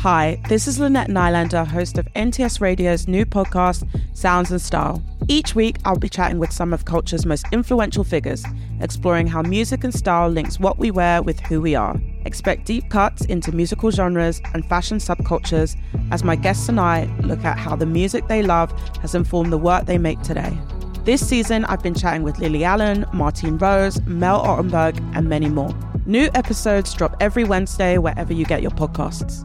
Hi, this is Lynette Nylander, host of NTS Radio's new podcast, Sounds and Style. Each week, I'll be chatting with some of culture's most influential figures, exploring how music and style links what we wear with who we are. Expect deep cuts into musical genres and fashion subcultures as my guests and I look at how the music they love has informed the work they make today. This season, I've been chatting with Lily Allen, Martine Rose, Mel Ottenberg, and many more. New episodes drop every Wednesday wherever you get your podcasts.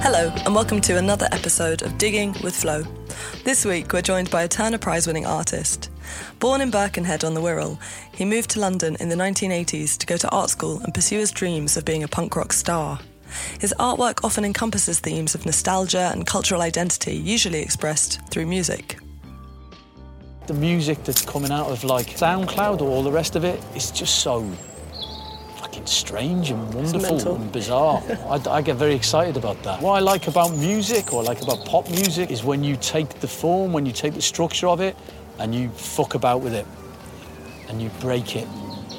Hello, and welcome to another episode of Digging with Flo. This week, we're joined by a Turner Prize winning artist. Born in Birkenhead on the Wirral, he moved to London in the 1980s to go to art school and pursue his dreams of being a punk rock star. His artwork often encompasses themes of nostalgia and cultural identity, usually expressed through music. The music that's coming out of like SoundCloud or all the rest of it is just so fucking strange and wonderful and bizarre. I, I get very excited about that. What I like about music or I like about pop music is when you take the form, when you take the structure of it and you fuck about with it and you break it.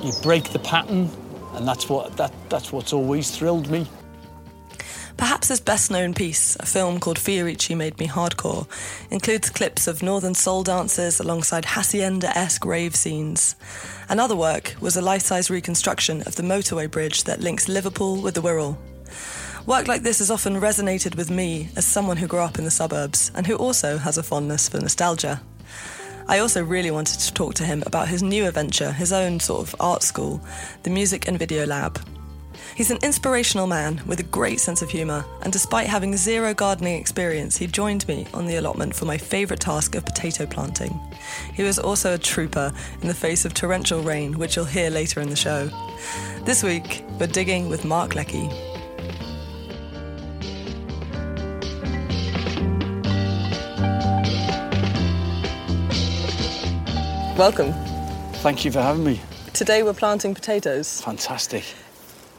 You break the pattern and that's what that that's what's always thrilled me. Perhaps his best known piece, a film called Fiorucci Made Me Hardcore, includes clips of northern soul dances alongside hacienda esque rave scenes. Another work was a life size reconstruction of the motorway bridge that links Liverpool with the Wirral. Work like this has often resonated with me as someone who grew up in the suburbs and who also has a fondness for nostalgia. I also really wanted to talk to him about his new adventure, his own sort of art school, the Music and Video Lab. He's an inspirational man with a great sense of humour, and despite having zero gardening experience, he joined me on the allotment for my favourite task of potato planting. He was also a trooper in the face of torrential rain, which you'll hear later in the show. This week, we're digging with Mark Leckey. Welcome. Thank you for having me. Today we're planting potatoes. Fantastic.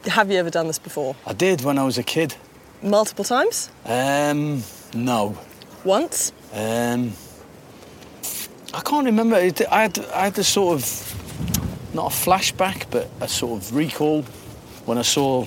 Have you ever done this before? I did when I was a kid. Multiple times? Um, no. Once? Um, I can't remember. I had I had a sort of not a flashback, but a sort of recall when I saw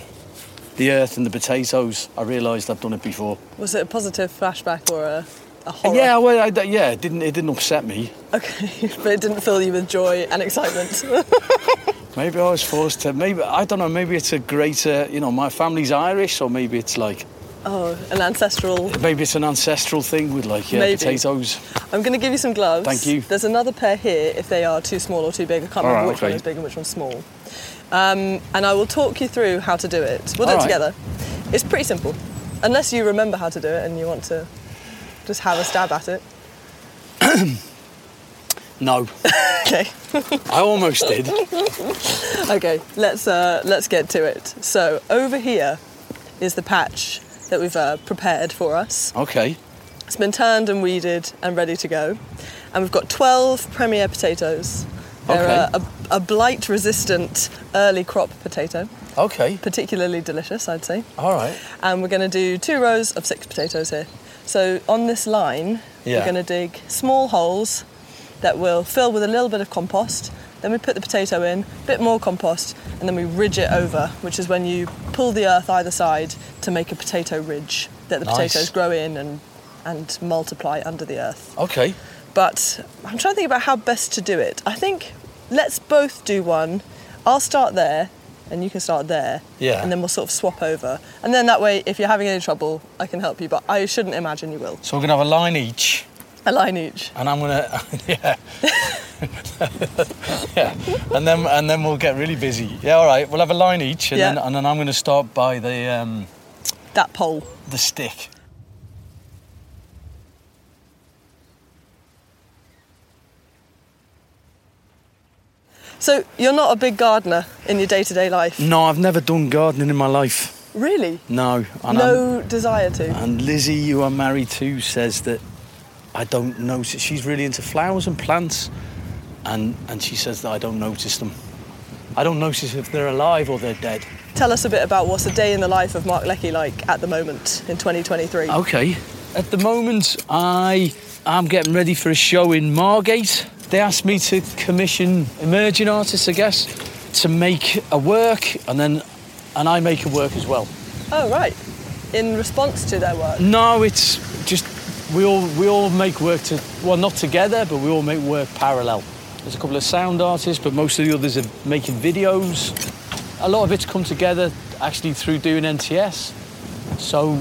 the earth and the potatoes. I realised I'd done it before. Was it a positive flashback or a, a horror? Yeah, well, I, yeah, it didn't it didn't upset me. Okay, but it didn't fill you with joy and excitement. Maybe I was forced to. Maybe I don't know. Maybe it's a greater. You know, my family's Irish, or maybe it's like oh, an ancestral. maybe it's an ancestral thing with like yeah, Maybe. potatoes. I'm going to give you some gloves. Thank you. There's another pair here if they are too small or too big. I can't All remember right, which one is big and which one's small. Um, and I will talk you through how to do it. We'll do All it right. together. It's pretty simple, unless you remember how to do it and you want to just have a stab at it. No, Okay. I almost did. Okay, let's uh, let's get to it. So over here is the patch that we've uh, prepared for us. Okay. It's been turned and weeded and ready to go, and we've got 12 Premier potatoes. They're Okay. a, a, a blight-resistant early crop potato, Okay. particularly delicious, I'd say. All right. And we're going to do two rows of six potatoes here. So on this line, Yeah. we're going to dig small holes that will fill with a little bit of compost. Then we put the potato in, a bit more compost, and then we ridge it over, which is when you pull the earth either side to make a potato ridge that the Nice. potatoes grow in and, and multiply under the earth. Okay. But I'm trying to think about how best to do it. I think let's both do one. I'll start there, and you can start there. Yeah. And then we'll sort of swap over. And then that way, if you're having any trouble, I can help you. But I shouldn't imagine you will. So we're gonna have a line each, A line each. and I'm gonna yeah. yeah, and then and then we'll get really busy. Yeah, all right. We'll have a line each, and Yeah. then and then I'm gonna start by the um, That pole. the stick. So you're not a big gardener in your day-to-day life, No, I've never done gardening in my life. really? No. And I'm- No desire to. And Lizzie, who I'm married to, says that I don't notice. She's really into flowers and plants, and and she says that I don't notice them. I don't notice if they're alive or they're dead. Tell us a bit about what's a day in the life of Mark Leckey like at the moment in 2023. Okay. At the moment, I am getting ready for a show in Margate. They asked me to commission emerging artists, I guess, to make a work, and then and I make a work as well. Oh, right. In response to their work. No, it's we all we all make work to well not together, but we all make work parallel. There's a couple of sound artists, but most of the others are making videos. A lot of it's come together actually through doing NTS. So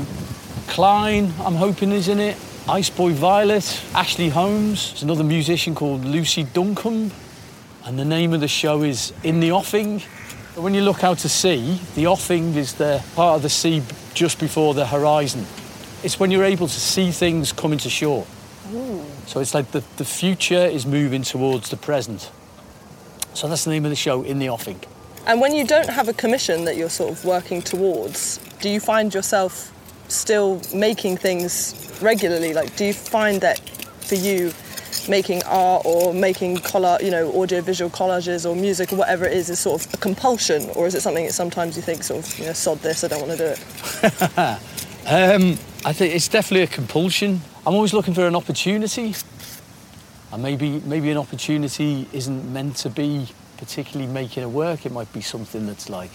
Klein, I'm hoping is in it. Ice Boy Violet, Ashley Holmes, there's another musician called Lucy Duncombe, and the name of the show is In the Offing. When you look out to sea, the offing is the part of the sea just before the horizon. It's when you're able to see things coming to shore. So it's like the, the future is moving towards the present. So that's the name of the show, In the Offing. And when you don't have a commission that you're sort of working towards, do you find yourself still making things regularly? Like, do you find that for you, making art or making collar, you know, audio-visual collages or music or whatever it is, is sort of a compulsion, or is it something that sometimes you think, sort of, you know, sod this, I don't want to do it? Um, I think it's definitely a compulsion. I'm always looking for an opportunity. And maybe, maybe an opportunity isn't meant to be particularly making a work. It might be something that's like,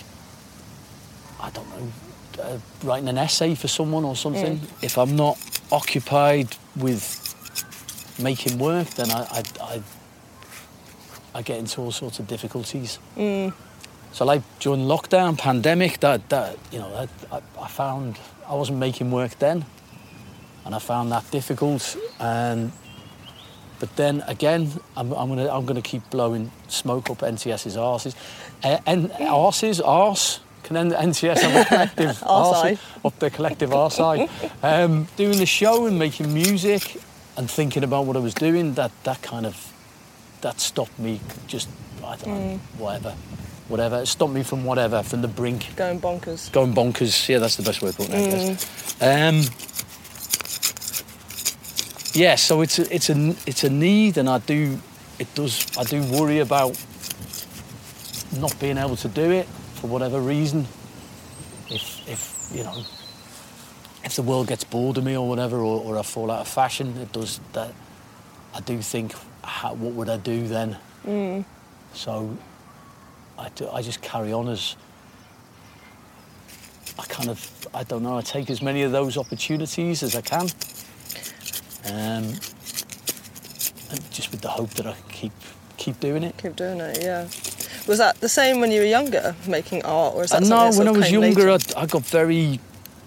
I don't know, uh, writing an essay for someone or something. If I'm not occupied with making work, then I, I, I, I get into all sorts of difficulties. So like during lockdown, pandemic, that, that you know, that, I, I found I wasn't making work then, and I found that difficult. And but then again, I'm, I'm gonna I'm gonna keep blowing smoke up NTS's arses, uh, N, arses arse. Can N, NTS have a collective arse up their collective arse Um, doing the show and making music and thinking about what I was doing. That that kind of that stopped me. Just I don't know, whatever, whatever. It stopped me from whatever, from the brink Going bonkers. going bonkers. Yeah, that's the best way to put it. I guess. Um, yeah, so it's a, it's a it's a need, and I do it does I do worry about not being able to do it for whatever reason. If if you know if the world gets bored of me or whatever, or, or I fall out of fashion, it does that. I do think, how, what would I do then? So I, do, I just carry on as I kind of, I don't know, I take as many of those opportunities as I can. Um, and just with the hope that I can keep, keep doing it. Keep doing it, yeah. Was that the same when you were younger, making art, or is that Uh, no, that when I was younger. I, I got very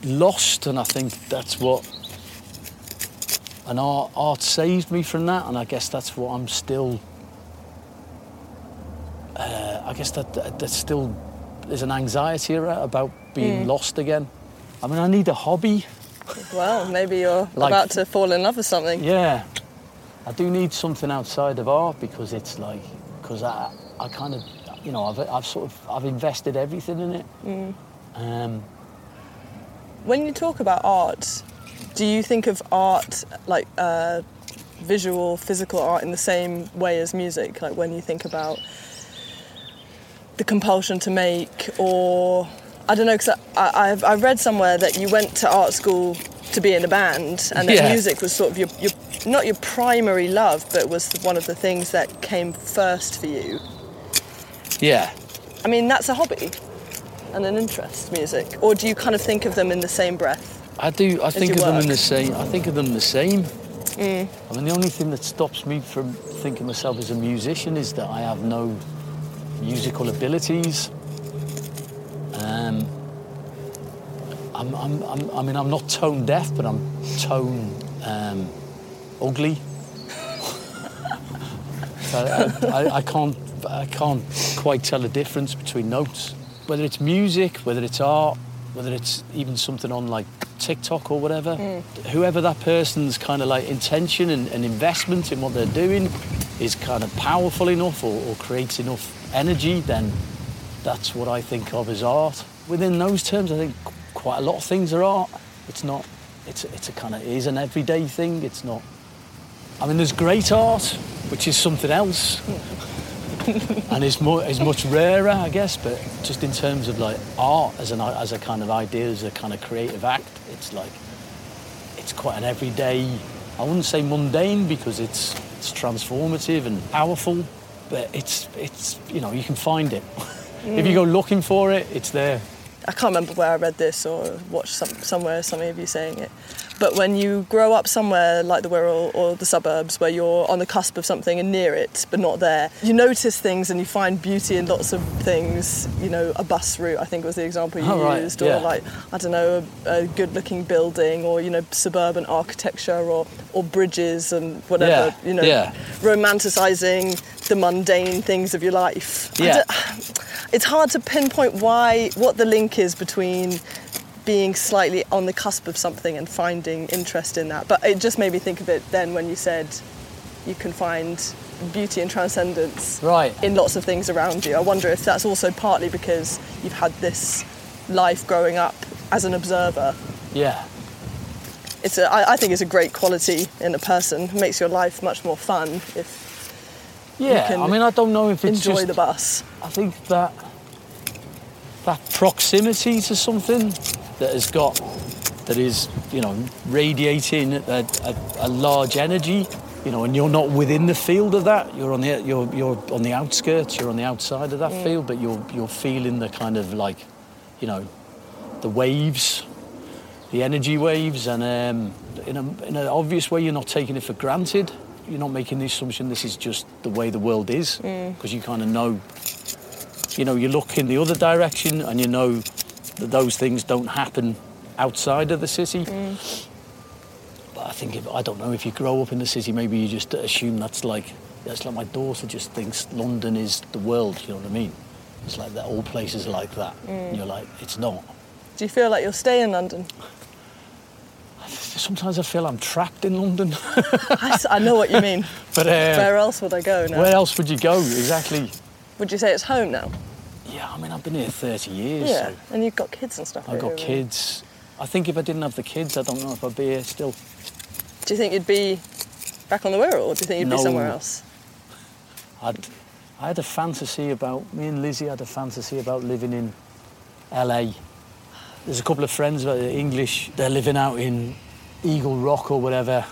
lost, and I think that's what. And art, art saved me from that, and I guess that's what I'm still. Uh, I guess that that- that's still there's an anxiety about being lost again. I mean, I need a hobby. Well, maybe you're Like- about to fall in love with something. Yeah, I do need something outside of art because it's like, because I, I kind of, you know, I've, I've sort of, I've invested everything in it. Um, When you talk about art, do you think of art like uh, visual, physical art in the same way as music? Like when you think about the compulsion to make, or I don't know, because I, I've, read somewhere that you went to art school to be in a band, and that Yeah. music was sort of your, your not your primary love, but was one of the things that came first for you. yeah, I mean, that's a hobby and an interest, music, or do you kind of think of them in the same breath? I do. I think of them in the same. I think of them the same. Mm. I mean, the only thing that stops me from thinking myself as a musician is that I have no musical abilities. Um, I'm, I'm, I'm, I mean, I'm not tone deaf, but I'm tone um, ugly. I, I, I can't, I can't quite tell the difference between notes. Whether it's music, whether it's art, whether it's even something on like TikTok or whatever, whoever that person's kind of like intention and, and investment in what they're doing is kind of powerful enough or, or creates enough energy, then that's what I think of as art. Within those terms, I think quite a lot of things are art. It's not. It's it's a kind of it is an everyday thing. It's not. I mean, there's great art, which is something else, and it's, more is much rarer, I guess. But just in terms of like art as an as a kind of idea, as a kind of creative act, it's like it's quite an everyday. I wouldn't say mundane because it's it's transformative and powerful, but it's it's you know you can find it. if you mm. go looking for it, it's there. I can't remember where I read this or watched some, somewhere somebody of you saying it. But when you grow up somewhere like the Wirral or the suburbs where you're on the cusp of something and near it but not there, you notice things and you find beauty in lots of things. You know, a bus route, I think was the example you Oh, right, used, or yeah. like, I don't know, a, a good looking building or, you know, suburban architecture or, or bridges and whatever, Yeah, you know, yeah. romanticising the mundane things of your life. Yeah. it's hard to pinpoint why what the link is between being slightly on the cusp of something and finding interest in that but it just made me think of it then when you said you can find beauty and transcendence Right. in lots of things around you i wonder if that's also partly because you've had this life growing up as an observer Yeah. it's a, I, I think it's a great quality in a person it makes your life much more fun if Yeah. I mean, I don't know if it's enjoy just. the bus I think that that proximity to something that has got that is you know radiating a, a, a large energy you know and you're not within the field of that you're on the you're you're on the outskirts you're on the outside of that field but you're you're feeling the kind of like you know the waves the energy waves and um, in, a, in an obvious way you're not taking it for granted you're not making the assumption this is just the way the world is mm. because you kind of know you know, you look in the other direction and you know that those things don't happen outside of the city. Mm. But I think if, I don't know if you grow up in the city, maybe you just assume that's like that's like my daughter just thinks London is the world. You know what I mean? It's like that. All places are like that. And you're like, it's not. do you feel like you'll stay in london Sometimes I feel I'm trapped in London. I know what you mean but uh, where else would i go now where else would you go exactly? would you say it's home now Yeah, I mean, I've been here 30 years. Yeah, so and you've got kids and stuff. I've got kids. I think if I didn't have the kids, I don't know if I'd be here still. Do you think you'd be back on the Wirral, or do you think you'd No. be somewhere else? I'd, I had a fantasy about, me and Lizzie had a fantasy about living in LA. There's a couple of friends that are English, they're living out in Eagle Rock or whatever,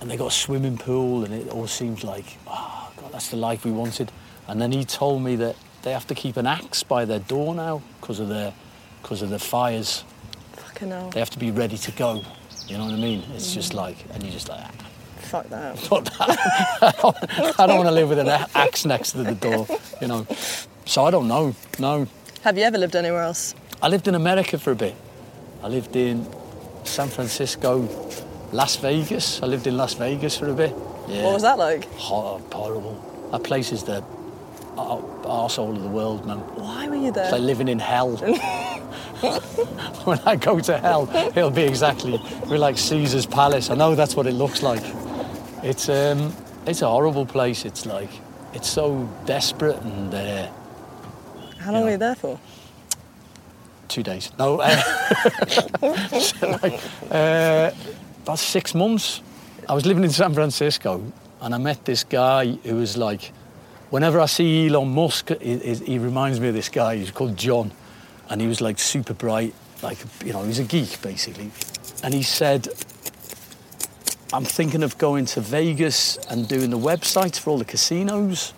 and they got a swimming pool, and it all seems like, oh, God, that's the life we wanted. And then he told me that they have to keep an axe by their door now because of the, because of the fires. Fucking hell. They have to be ready to go. You know what I mean? It's just like, and you're just like, "Ah, Fuck that. Fuck that. I don't want to live with an axe next to the door, you know. So I don't know. No. Have you ever lived anywhere else? I lived in America for a bit. I lived in San Francisco, Las Vegas. I lived in Las Vegas for a bit. Yeah. What was that like? Hor- horrible. That place is the ar- arsehole of the world, man. Why were you there? It's like living in hell. when I go to hell, it'll be exactly we're like Caesar's palace. I know that's what it looks like. It's um, it's a horrible place. It's like it's so desperate and uh, How long Yeah. were you there for? Two days. No, uh, uh, about six months. I was living in San Francisco and I met this guy who was like, whenever I see Elon Musk, he, he- he reminds me of this guy. He's called John, and he was like super bright, like you know, he's a geek basically. And he said, "I'm thinking of going to Vegas and doing the websites for all the casinos."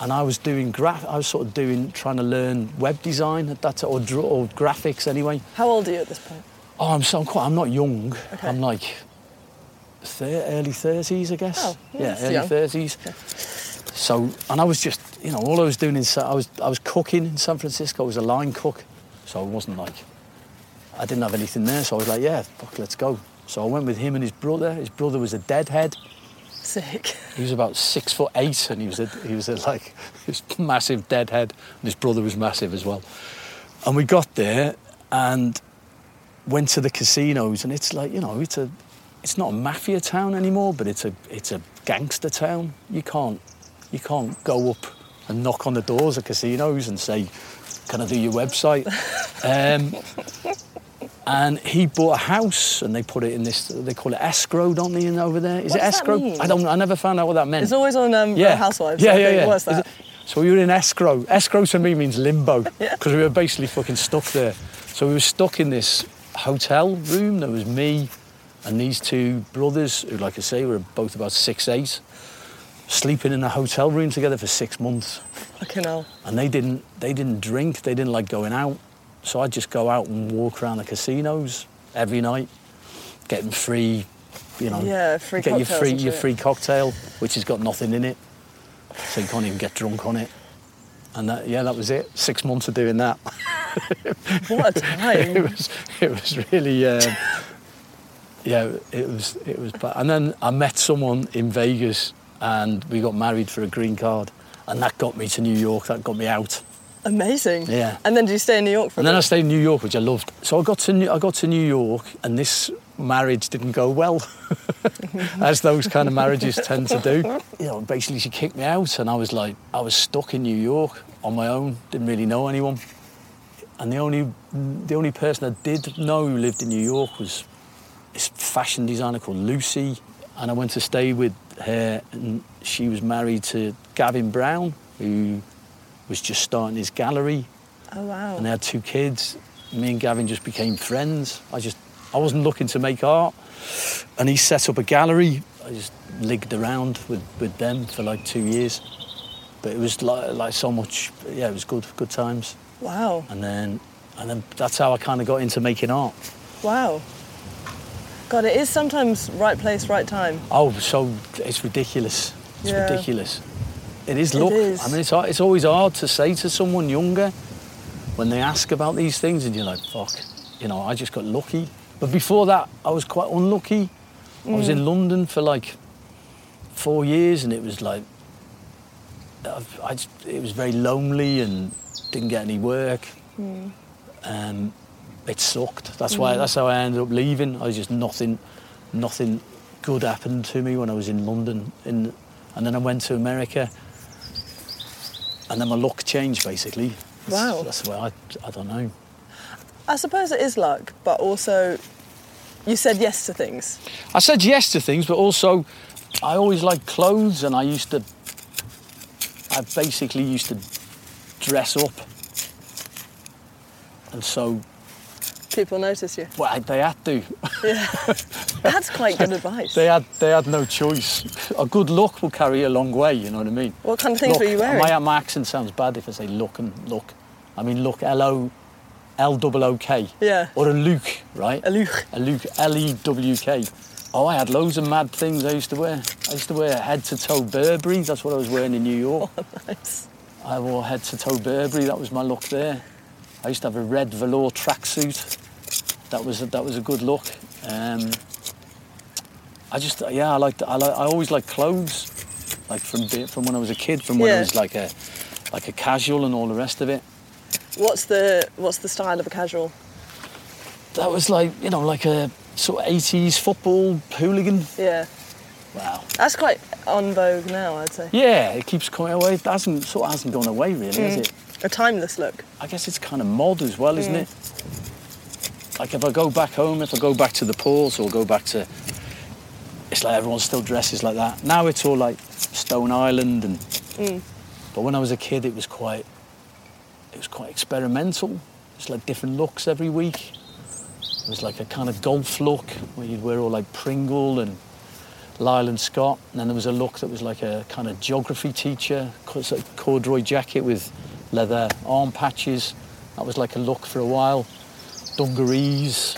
And I was doing graph. I was sort of doing, trying to learn web design at that, or, draw, or graphics anyway. How old are you at this point? Oh, I'm so I'm quite. I'm not young. Okay. I'm like thir- early thirties, I guess. Oh, yeah, yeah, early thirties. So, and I was just, you know, all I was doing in, I was, I was cooking in San Francisco. I was a line cook, so I wasn't like, I didn't have anything there. So I was like, yeah, fuck, let's go. So I went with him and his brother. His brother was a deadhead. Sick. He was about six foot eight, and he was a, he was a, like this massive deadhead. And his brother was massive as well. And we got there and went to the casinos, and it's like you know, it's a, it's not a mafia town anymore, but it's a, it's a gangster town. You can't, you can't go up and knock on the doors of casinos and say, "Can I do your website?" um, and he bought a house, and they put it in this. They call it escrow, don't they? In over there, is What it escrow? I don't. I never found out what that meant. It's always on um, Yeah. Housewives. Yeah, yeah, yeah. What's that? so we were in escrow. Escrow to me means limbo Yeah. because we were basically fucking stuck there. So we were stuck in this hotel room. There was me and these two brothers who, like I say, were both about six eight, sleeping in a hotel room together for six months. Fucking hell. And they didn't they didn't drink. They didn't like going out. So I'd just go out and walk around the casinos every night, getting free. You know, Yeah, free get your free your free cocktail, which has got nothing in it, so you can't even get drunk on it. And that, yeah, that was it. Six months of doing that. What a it time. was it was really um, yeah it was it was bad. and then I met someone in Vegas and we got married for a green card and that got me to New York that got me out Amazing. Yeah. And then did you stay in New York for a and then I stayed in New York which I loved so I got to New, I got to New York and this marriage didn't go well as those kind of marriages tend to do you know basically she kicked me out and I was like I was stuck in New York on my own didn't really know anyone and the only the only person I did know who lived in New York was this fashion designer called Lucy, and I went to stay with her, and she was married to Gavin Brown, who was just starting his gallery, Oh, wow. and they had two kids. Me and Gavin just became friends. I just I wasn't looking to make art, and he set up a gallery. I just ligged around with, with them for like two years, but it was like, like so much. Yeah, it was good, good times Wow. and then and then that's how I kind of got into making art. Wow. God, it is sometimes right place, right time. Oh, so it's ridiculous. It's Yeah. ridiculous. It is It luck. is. I mean, it's it's always hard to say to someone younger when they ask about these things, and you're like, "Fuck," you know, I just got lucky. But before that, I was quite unlucky. I was Mm. in London for like four years, and it was like, I it was very lonely and didn't get any work. Mm. Um, it sucked. That's why. That's how I ended up leaving. I was just nothing, nothing good happened to me when I was in London. In, and then I went to America, and then my luck changed basically. That's- Wow. That's why I, I don't know. I suppose it is luck, but also you said yes to things. I said yes to things, but also I always liked clothes, and I used to. I basically used to dress up, and so People notice you. well, they had to. Yeah. That's quite good advice. They had they had no choice. A good look will carry you a long way. You know what I mean? What kind of things look, were you wearing? My, my accent sounds bad if I say look and look. I mean look, L O L double O K. Yeah. Or a Luke, right? A Luke. A Luke, L E W K. Oh, I had loads of mad things I used to wear. I used to wear head to toe Burberry. That's what I was wearing in New York. Oh, Nice. I wore head to toe Burberry. That was my look there. I used to have a red velour tracksuit. That was a, that was a good look. Um, I just yeah, I liked I like I always liked clothes, like from from when I was a kid, from when I was like a like a casual and all the rest of it. What's the what's the style of a casual? That was like you know like a sort of 80s football hooligan. Yeah, Wow. that's quite on vogue now. I'd say Yeah, it keeps coming away. It hasn't sort of hasn't gone away really, has it? A timeless look. I guess it's kind of mod as well, isn't it? Like if I go back home, if I go back to the port or go back to, it's like everyone still dresses like that. Now it's all like Stone Island and. Mm. But when I was a kid, it was quite, it was quite experimental. It's like different looks every week. It was like a kind of golf look where you'd wear all like Pringle and Lyle and Scott. And then there was a look that was like a kind of geography teacher, co- sort of corduroy jacket with leather arm patches. That was like a look for a while. Dungarees.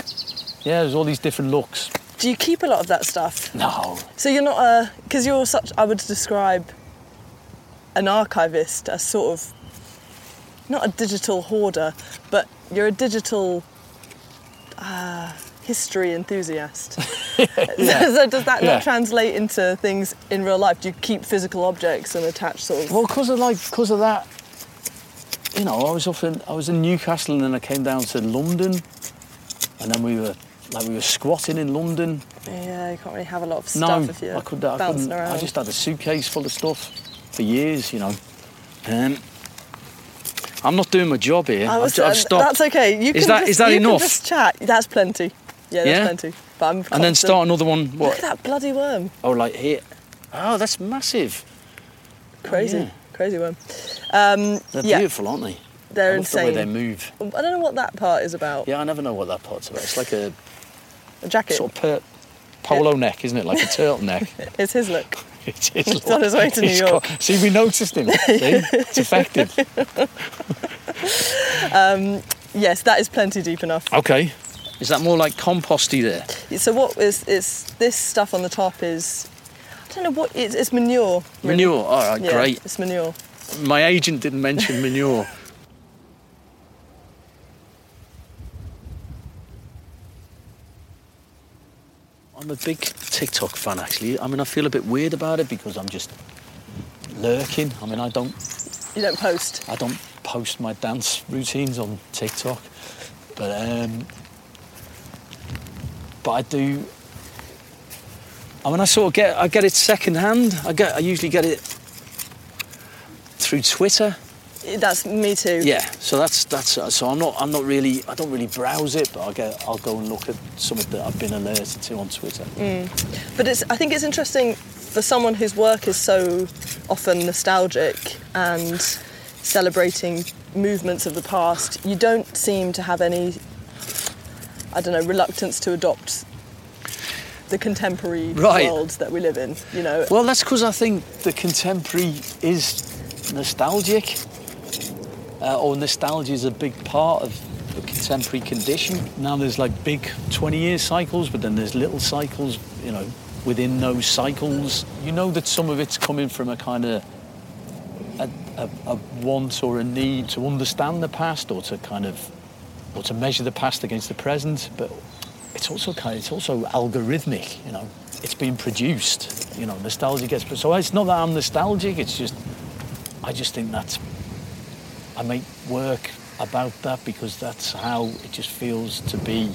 Yeah, there's all these different looks. Do you keep a lot of that stuff? No. So you're not a because you're such. I would describe an archivist as sort of not a digital hoarder, but you're a digital uh, history enthusiast. so does that Yeah. not translate into things in real life? Do you keep physical objects and attach sort of? Well, because of like, because of that, you know, I was off in, I was in Newcastle and then I came down to London, and then we were like we were squatting in London. Yeah, you can't really have a lot of No, stuff if you're I could, I bouncing couldn't. around. I just had a suitcase full of stuff for years, you know. Um, I'm not doing my job here. I was, I've, I've uh, stopped. That's okay. You Is can that- just, is that enough? Just chat. That's plenty. Yeah, that's Yeah? plenty. But I'm and then start another one. What? Look at that bloody worm. Oh, like here. Oh, that's massive. Crazy, yeah. Crazy one. Um, They're yeah, beautiful, aren't they? they're I love the way they move. I don't know what that part is about. Yeah, I never know what that part's about. It's like a A jacket. sort of per- polo neck, isn't it? Like a turtleneck. It's his look. It is It's on his way to New He's York. got- see, we noticed him. See? It's effective. Yes, that is plenty deep enough. Okay. Is that more like composty there? So what is is this stuff on the top is I don't know what it's, it's manure. really. Manure. All right, Yeah, great. It's manure. My agent didn't mention manure. I'm a big TikTok fan, actually. I mean, I feel a bit weird about it because I'm just lurking. I mean, I don't You don't post. I don't post my dance routines on TikTok, but um, but I do. I mean, I sort of get I get it second hand. I get I usually get it through Twitter. That's me too. Yeah, so that's that's uh, so I'm not I'm not really I don't really browse it, but I get I'll go and look at something that I've been alerted to on Twitter. But it's I think it's interesting for someone whose work is so often nostalgic and celebrating movements of the past. You don't seem to have any I don't know reluctance to adopt the contemporary Right. world that we live in. You know. Well, that's because I think the contemporary is nostalgic, uh, or nostalgia is a big part of the contemporary condition. Now there's like big 20-year cycles, but then there's little cycles, you know, within those cycles. You know that some of it's coming from a kind of a, a, a want or a need to understand the past, or to kind of, or to measure the past against the present, but it's also kind of, it's also algorithmic, you know. It's being produced, you know, nostalgia gets so it's not that I'm nostalgic, it's just I just think that's I make work about that because that's how it just feels to be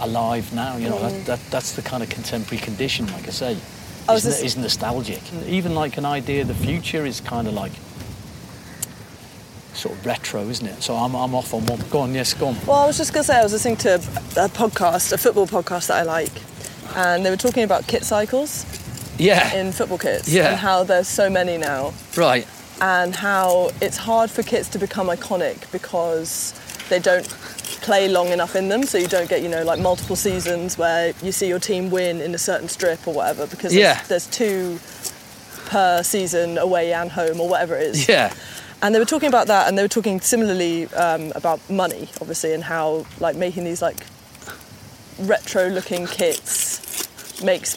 alive now, you know, that, mm. that that's the kind of contemporary condition, like I say. Was Is, just- is nostalgic. Even like an idea of the future is kind of like sort of retro, isn't it? So I'm, I'm off on one. Go on, yes, go on. Well, I was just going to say, I was listening to a, podcast, a football podcast that I like, and they were talking about kit cycles Yeah. in football kits Yeah. and how there's so many now, Right. and how it's hard for kits to become iconic because they don't play long enough in them, so you don't get, you know, like multiple seasons where you see your team win in a certain strip or whatever because Yeah. there's, there's two per season away and home or whatever it is. Yeah. And they were talking about that, and they were talking similarly um, about money, obviously, and how like making these like retro-looking kits makes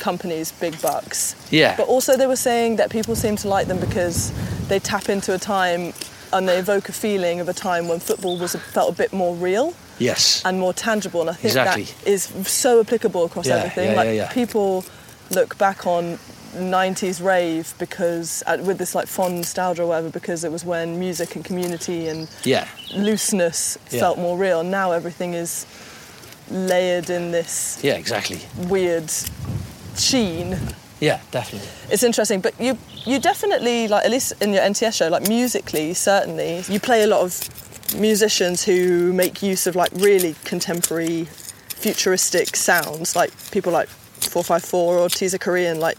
companies big bucks. Yeah. But also, they were saying that people seem to like them because they tap into a time and they evoke a feeling of a time when football was felt a bit more real Yes. and more tangible. And I think Exactly. that is so applicable across Yeah, everything. yeah, like yeah, yeah. people look back on 90s rave because uh, with this like fond nostalgia or whatever because it was when music and community and Yeah. looseness Yeah. felt more real. Now everything is layered in this Yeah, exactly. weird sheen. Yeah, definitely. It's interesting, but you you definitely like at least in your NTS show, like musically, certainly you play a lot of musicians who make use of like really contemporary, futuristic sounds, like people like Four Five Four or Teaser Korean, like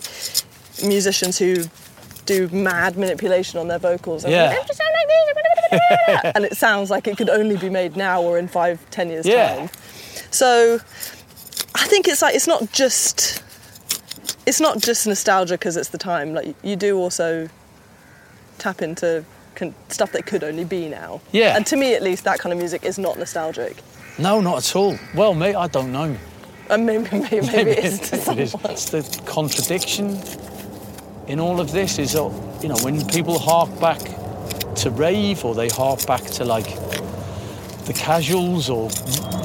musicians who do mad manipulation on their vocals. And Yeah. "I'm just sound like this," and it sounds like it could only be made now or in five, ten years Yeah. time. So I think it's like it's not just it's not just nostalgia because it's the time. Like you do also tap into con- stuff that could only be now. Yeah. And to me, at least, that kind of music is not nostalgic. No, not at all. Well, mate, I don't know. Uh, and maybe, maybe, maybe it is it is. It's the contradiction in all of this is, uh, you know, when people hark back to rave or they hark back to like the casuals or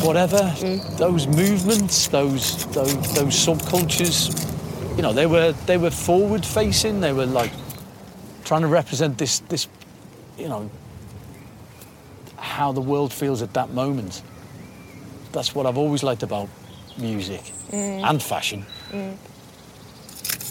whatever, Mm. those movements, those, those those subcultures, you know, they were they were forward facing. They were like trying to represent this this, you know, how the world feels at that moment. That's what I've always liked about music and fashion.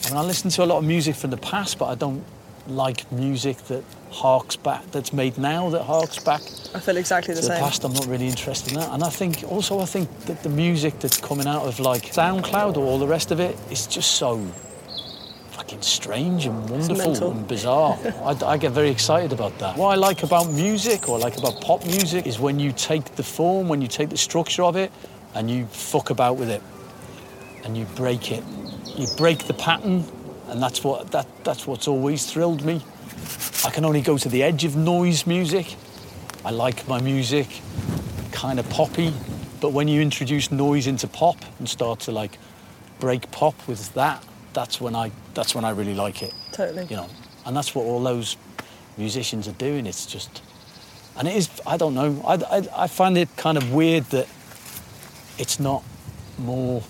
I mean, I listen to a lot of music from the past, but I don't like music that harks back, that's made now, that harks back I feel exactly the to the same. past. I'm not really interested in that. And I think also, I think that the music that's coming out of like SoundCloud or all the rest of it is just so fucking strange and wonderful and bizarre. I, I get very excited about that. What I like about music or I like about pop music is when you take the form, when you take the structure of it and you fuck about with it and you break it. You break the pattern and that's what that that's what's always thrilled me. I can only go to the edge of noise music. I like my music kind of poppy, but when you introduce noise into pop and start to like break pop with that, that's when I that's when I really like it. Totally. You know, and that's what all those musicians are doing. It's just, and it is. I don't know. I, I, I find it kind of weird that it's not more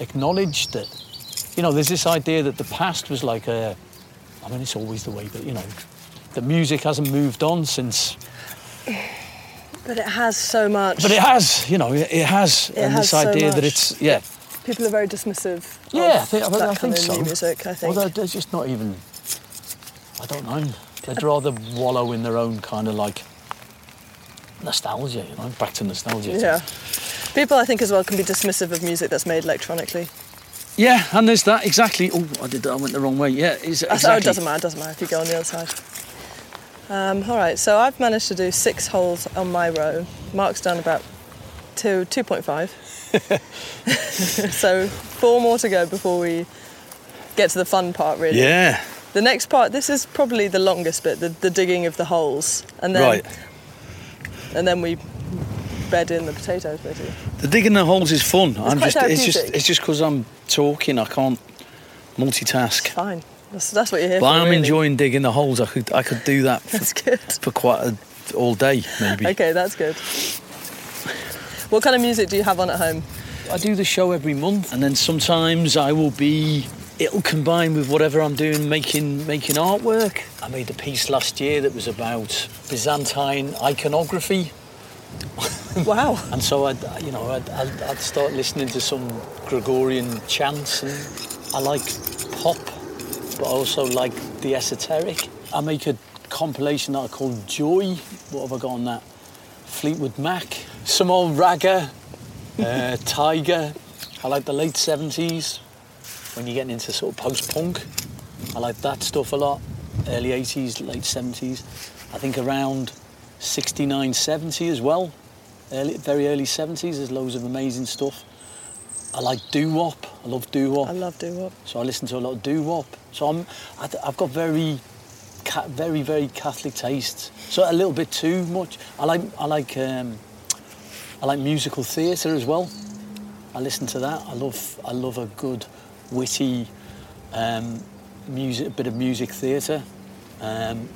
acknowledged that you know there's this idea that the past was like a I mean it's always the way but you know the music hasn't moved on since But it has so much. but it has you know it, it has It and has this so idea that it's yeah People are very dismissive. yeah I think, I, that I kind think of so new music. I think. although they're just not even I don't know they'd rather wallow in their own kind of like nostalgia you know back to nostalgia yeah. People, I think, as well, can be dismissive of music that's made electronically. Yeah and there's that exactly oh I did that I went the wrong way yeah is, Oh, it doesn't matter, it doesn't matter if you go on the other side. Um, all right, so I've managed to do six holes on my row. Mark's done about two, 2.5. so four more to go before we get to the fun part, really. yeah The next part, this is probably the longest bit, the, the digging of the holes. And then, right And then we bed in the potatoes, basically. The digging the holes is fun. I'm just it's just it's just because I'm talking, I can't multitask. Fine. That's, that's what you're here But for. I'm really. enjoying digging the holes. I could I could do that for, That's good. for quite a, all day maybe. Okay, that's good. What kind of music do you have on at home? I do the show every month, and then sometimes I will be. It'll combine with whatever I'm doing, making making artwork. I made a piece last year that was about Byzantine iconography. Wow. And so I'd, you know, I'd, I'd, I'd start listening to some Gregorian chants, and I like pop, but I also like the esoteric. I make a compilation that I call Joy. What have I got on that? Fleetwood Mac, some old ragga, uh, Tiger. I like the late 70s when you're getting into sort of post-punk. I like that stuff a lot. Early 80s, late 70s. I think around 69, 70 as well. Early, very early 70s, there's loads of amazing stuff. I like doo-wop. I love doo-wop. I love doo-wop. So I listen to a lot of doo-wop. So I'm, I, have got very, very, very Catholic tastes. So a little bit too much. I like, I like, um, I like musical theatre as well. I listen to that. I love, I love a good, witty, um, music, a bit of music theatre. Um,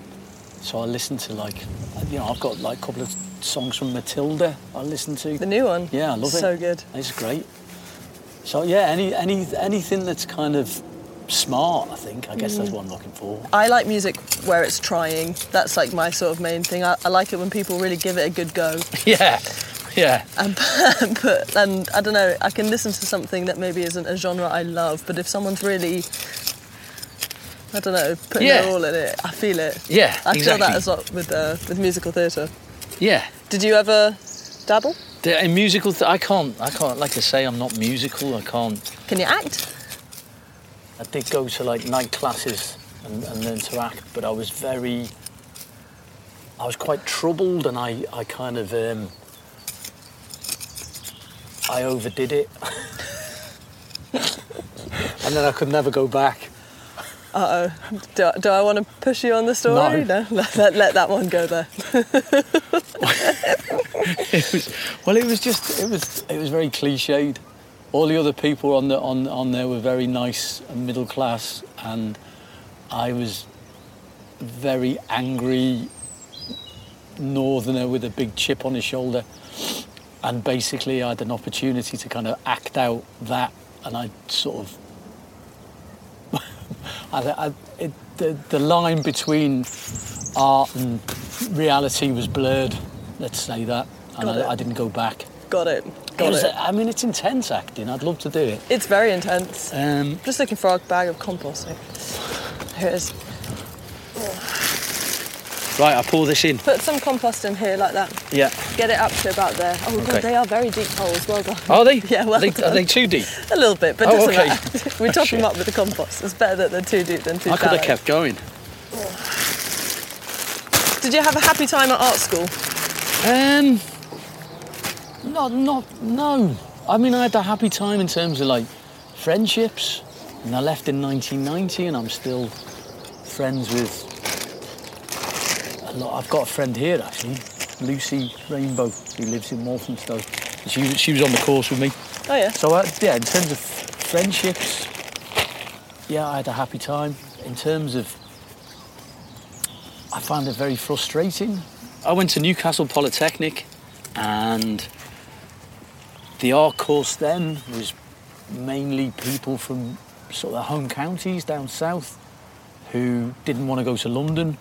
so I listen to like, you know, I've got like a couple of songs from Matilda. I listen to. The new one. Yeah, I love it. So good. It's great. So yeah, any any anything that's kind of smart. I think. I guess that's what I'm looking for. I like music where it's trying. That's like my sort of main thing. I, I like it when people really give it a good go. Yeah, yeah, And, but, and I don't know, I can listen to something that maybe isn't a genre I love, but if someone's really, I don't know, putting Yeah. their all in it, I feel it. yeah. I feel that as well with uh, with musical theatre. Yeah. Did you ever dabble? In musical, th- I can't. I can't. Like I say, I'm not musical. I can't. Can you act? I did go to like night classes and, and learn to act, but I was very. I was quite troubled, and I, I kind of, um, I overdid it, and then I could never go back. Uh oh. Do, do I want to push you on the story? No. Let, let, let that one go there. was well it was just it was it was very cliched all the other people on the on on there were very nice and middle class and i was very angry northerner with a big chip on his shoulder and basically i had an opportunity to kind of act out that and i sort of I, I, it, the, the line between art and reality was blurred, let's say that. And I, I didn't go back. Got it. It Got was- it. I mean, it's intense acting. I'd love to do it. It's very intense. Um, Just looking for a bag of compost. Here it is. right, I pour this in. Put some compost in here like that. Yeah. Get it up to about there. Oh Okay. god, they are very deep holes. Well done. Are they? Yeah, well Are they, done. are they too deep? A little bit, but Oh, okay. we top them up with the compost. It's better that they're too deep than too I could have kept going. Did you have a happy time at art school? Um, not, not, no. I mean, I had a happy time in terms of like friendships, and I left in 1990, and I'm still friends with a lot. I've got a friend here actually, Lucy Rainbow, who lives in Walthamstow. She, she was on the course with me. Oh yeah. So uh, yeah, in terms of friendships, yeah, I had a happy time. In terms of, I found it very frustrating. I went to Newcastle Polytechnic, and the art course then was mainly people from sort of the home counties down south who didn't want to go to London,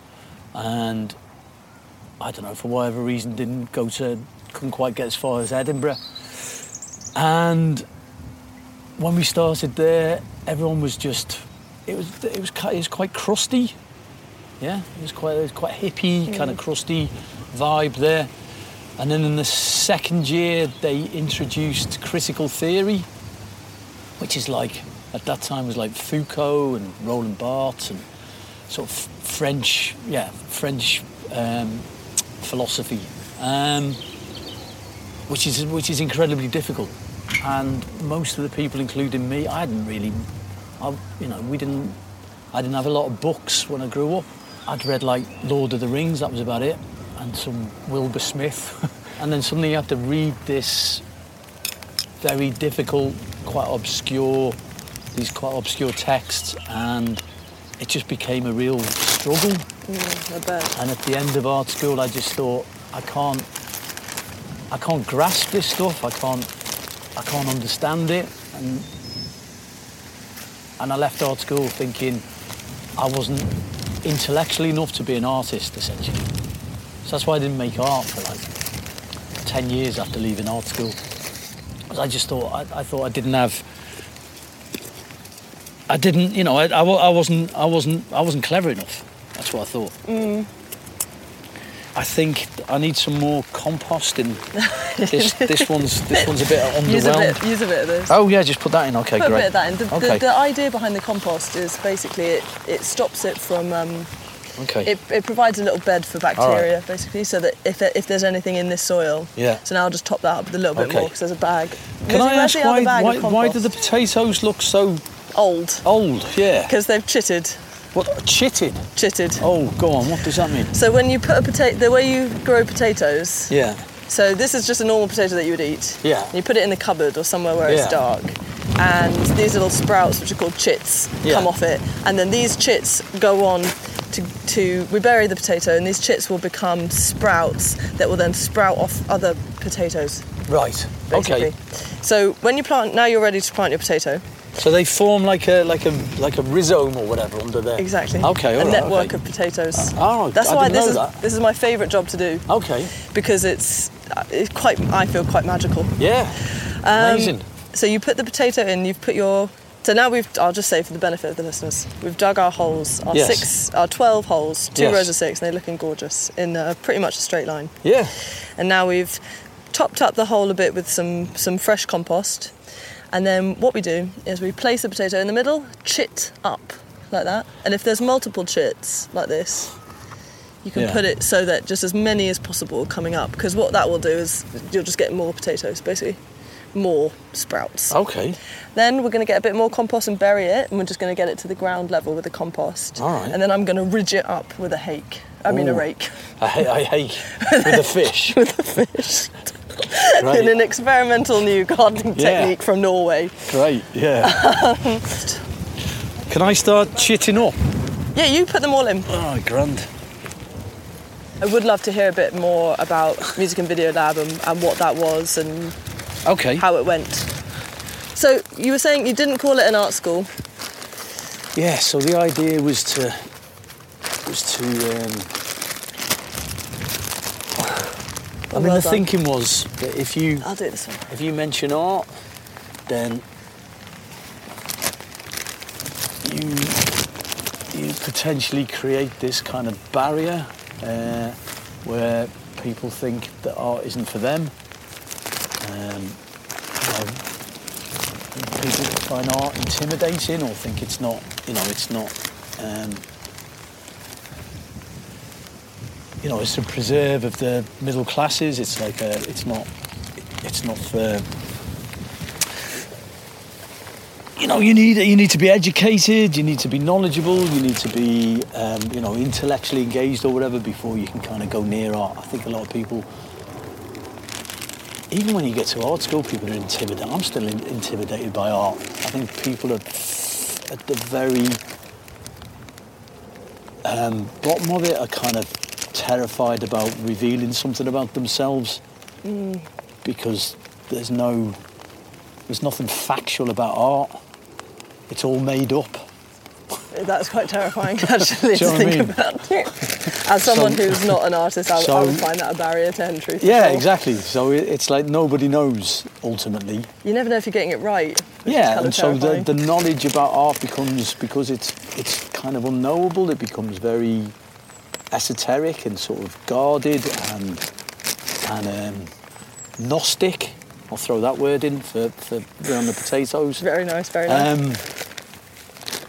and I don't know for whatever reason didn't go to, couldn't quite get as far as Edinburgh. And when we started there, everyone was just it was it was it was quite crusty. Yeah, it was quite it was quite hippie, mm. kind of crusty vibe there. And then in the second year, they introduced critical theory, which is like at that time was like Foucault and Roland Barthes and sort of French, yeah, French um, philosophy, um, which is which is incredibly difficult. And most of the people, including me, I hadn't really, I, you know, we didn't, I didn't have a lot of books when I grew up. I'd read like Lord of the Rings, that was about it, and some Wilbur Smith, and then suddenly you have to read this very difficult, quite obscure, these quite obscure texts, and it just became a real struggle. Mm, bet. And at the end of art school, I just thought, I can't, I can't grasp this stuff. I can't, I can't understand it. And and I left art school thinking I wasn't intellectually enough to be an artist, essentially. So that's why I didn't make art for like ten years after leaving art school. I just thought, I, I thought I didn't have. I didn't, you know, I, I, I wasn't, I wasn't, I wasn't clever enough. That's what I thought. I think I need some more composting. this, this one's, this one's a bit underwhelmed. Use a bit. Use a bit of this. Oh yeah, just put that in. Okay, Put a bit of that in. The, okay. the, the idea behind the compost is basically it, it stops it from um, okay. it, it provides a little bed for All right. bacteria basically so that if, there- if there's anything in this soil Yeah. so now I'll just top that up with a little bit more because there's a bag Can I ask why, why, why do the potatoes look so old old? Yeah. because they've chitted What? Chitted? chitted Oh, go on. What does that mean? so when you put a potato the way you grow potatoes Yeah. so this is just a normal potato that you would eat Yeah. You put it in the cupboard or somewhere where it's dark and these little sprouts which are called chits Yeah. come off it and then these chits go on to, to we bury the potato and these chits will become sprouts that will then sprout off other potatoes Right. basically Okay. so when you plant now you're ready to plant your potato So they form like a like a like a rhizome or whatever under there. Exactly. Okay. A right, network okay. of potatoes. Oh, That's I why this is that. this is my favourite job to do Okay. because it's uh, it's quite I feel quite magical. Yeah. Um, Amazing. So you put the potato in, you've put your. So now we've. I'll just say for the benefit of the listeners, we've dug our holes, our Yes. six, our twelve holes, two Yes. rows of six, and they're looking gorgeous in uh, pretty much a straight line. Yeah. And now we've topped up the hole a bit with some some fresh compost, and then what we do is we place the potato in the middle, chit up like that, and if there's multiple chits like this. You can Yeah. put it so that just as many as possible are coming up because what that will do is you'll just get more potatoes basically, more sprouts. Okay. Then we're going to get a bit more compost and bury it, and we're just going to get it to the ground level with the compost. All right. And then I'm going to ridge it up with a hake. I mean, a rake. I I hate with a fish. with a fish. Great. In an experimental new gardening Yeah. technique from Norway. Great. Yeah. Can I start chitting up? Yeah, you put them all in. Oh, grand. I would love to hear a bit more about Music and Video Lab and, and what that was and Okay. how it went. So you were saying you didn't call it an art school. Yeah. So the idea was to was to. Um, I mean, well the done. thinking was that if you I'll do it this way. if you mention art, then you you potentially create this kind of barrier uh, where people think that art isn't for them. Um, you know, people find art intimidating or think it's not, you know, it's not. Um, you know, it's a preserve of the middle classes. It's like a, it's not, it's not for. You know, you need you need to be educated. You need to be knowledgeable. You need to be, um, you know, intellectually engaged or whatever before you can kind of go near art. I think a lot of people, even when you get to art school, people are intimidated. I'm still in, intimidated by art. I think people are at the very um, bottom of it are kind of terrified about revealing something about themselves because there's no there's nothing factual about art. It's all made up. That's quite terrifying, actually, to I think mean? about. As someone So- who's not an artist, I, I would find that a barrier to entry. Yeah, sure. exactly. So it's like nobody knows ultimately. You never know if you're getting it right. Yeah, and so the, the knowledge about art becomes because it's it's kind of unknowable. It becomes very esoteric and sort of guarded and and um, gnostic. I'll throw that word in for for around the potatoes. Very nice, very nice. Um,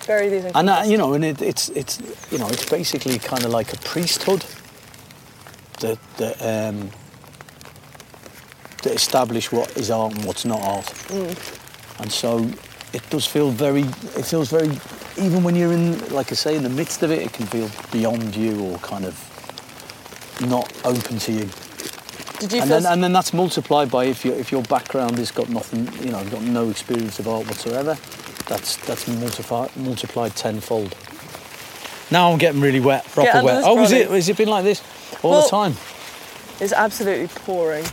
Bury these in and uh, you know, and it, it's it's you know, it's basically kind of like a priesthood that that um, that establish what is art and what's not art. And so it does feel very. It feels very. Even when you're in, like I say, in the midst of it, it can feel beyond you or kind of not open to you. Did you And then, and then that's multiplied by if your if your background has got nothing, you know, got no experience of art whatsoever. That's that's multiplied multiplied tenfold. Now I'm getting really wet, proper wet. Oh, is it? Has it been like this all Well- the time? it's absolutely pouring.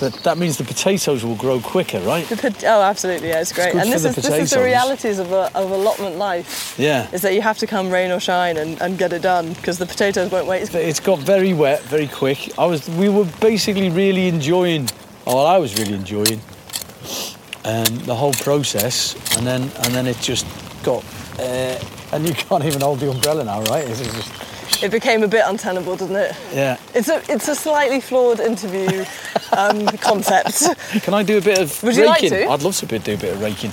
But that means the potatoes will grow quicker, right? Pot- oh, absolutely, yeah, it's great. good and this is this is the realities of, a, of allotment life. Yeah. Is that you have to come rain or shine and, and get it done because the potatoes won't wait. It's got very wet very quick. I was, we were basically really enjoying. Oh, well, I was really enjoying um, the whole process, and then and then it just got. Uh, and you can't even hold the umbrella now, right? Just, It became a bit untenable, didn't it? yeah. It's a it's a slightly flawed interview um, concept. Can I do a bit of Would you like raking? to? I'd love to do a bit of raking.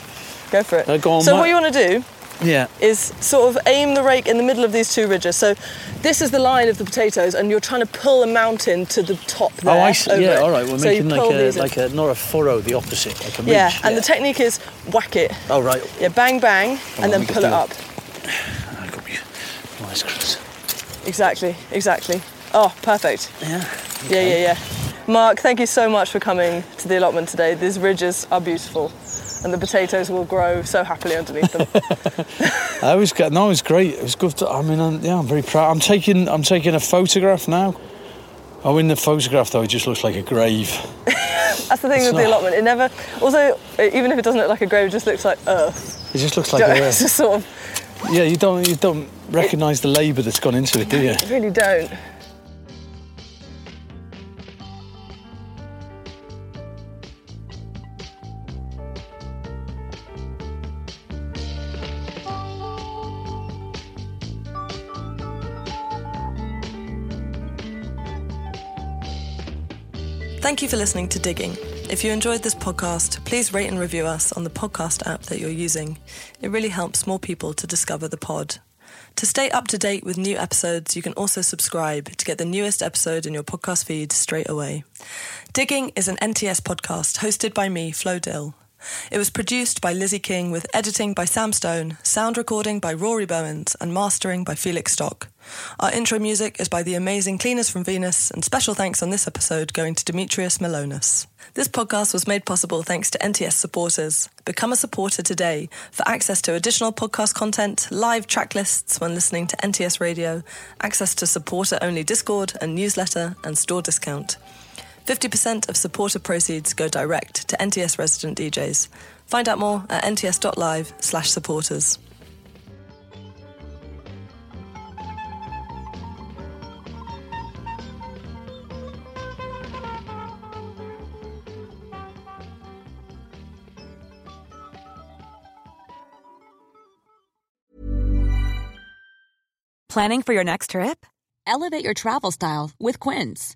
Go for it. Uh, go on, so Matt. what you want to do Yeah. is sort of aim the rake in the middle of these two ridges. So this is the line of the potatoes, and you're trying to pull a mountain to the top there. Oh, I see. Yeah, it. all right. We're so making like a like a not a furrow, the opposite, like a ridge. yeah, and the technique is whack it. Oh right. Yeah, bang bang, and then pull it up. I got me nice cross. Exactly, exactly. Oh, perfect. Yeah. Yeah, yeah, yeah. Mark, thank you so much for coming to the allotment today. These ridges are beautiful, and the potatoes will grow so happily underneath them. That was good. No, it was great. It was good. To, I mean, I'm, yeah, I'm very proud. I'm taking I'm taking a photograph now. Oh, in the photograph though, it just looks like a grave. That's the thing It's with the allotment. It never. Also, even if it doesn't look like a grave, it just looks like earth. It just looks like it's just sort of. yeah. You don't you don't recognise the labour that's gone into it, do you? You really don't. Thank you for listening to Digging. If you enjoyed this podcast, please rate and review us on the podcast app that you're using. It really helps more people to discover the pod. To stay up to date with new episodes, you can also subscribe to get the newest episode in your podcast feed straight away. Digging is an NTS podcast hosted by me, Flo Dill. It was produced by Lizzy King with editing by Sam Stone, sound recording by Rory Bowens, and mastering by Felix Stock. Our intro music is by the amazing Cleaners from Venus, and special thanks on this episode going to Dimitris Mylonas. This podcast was made possible thanks to NTS supporters. Become a supporter today for access to additional podcast content, live track lists when listening to NTS Radio, access to supporter only Discord and newsletter, and store discount. 50% of supporter proceeds go direct to NTS resident DJs. Find out more at nts.live slash supporters. Planning for your next trip? Elevate your travel style with Quince.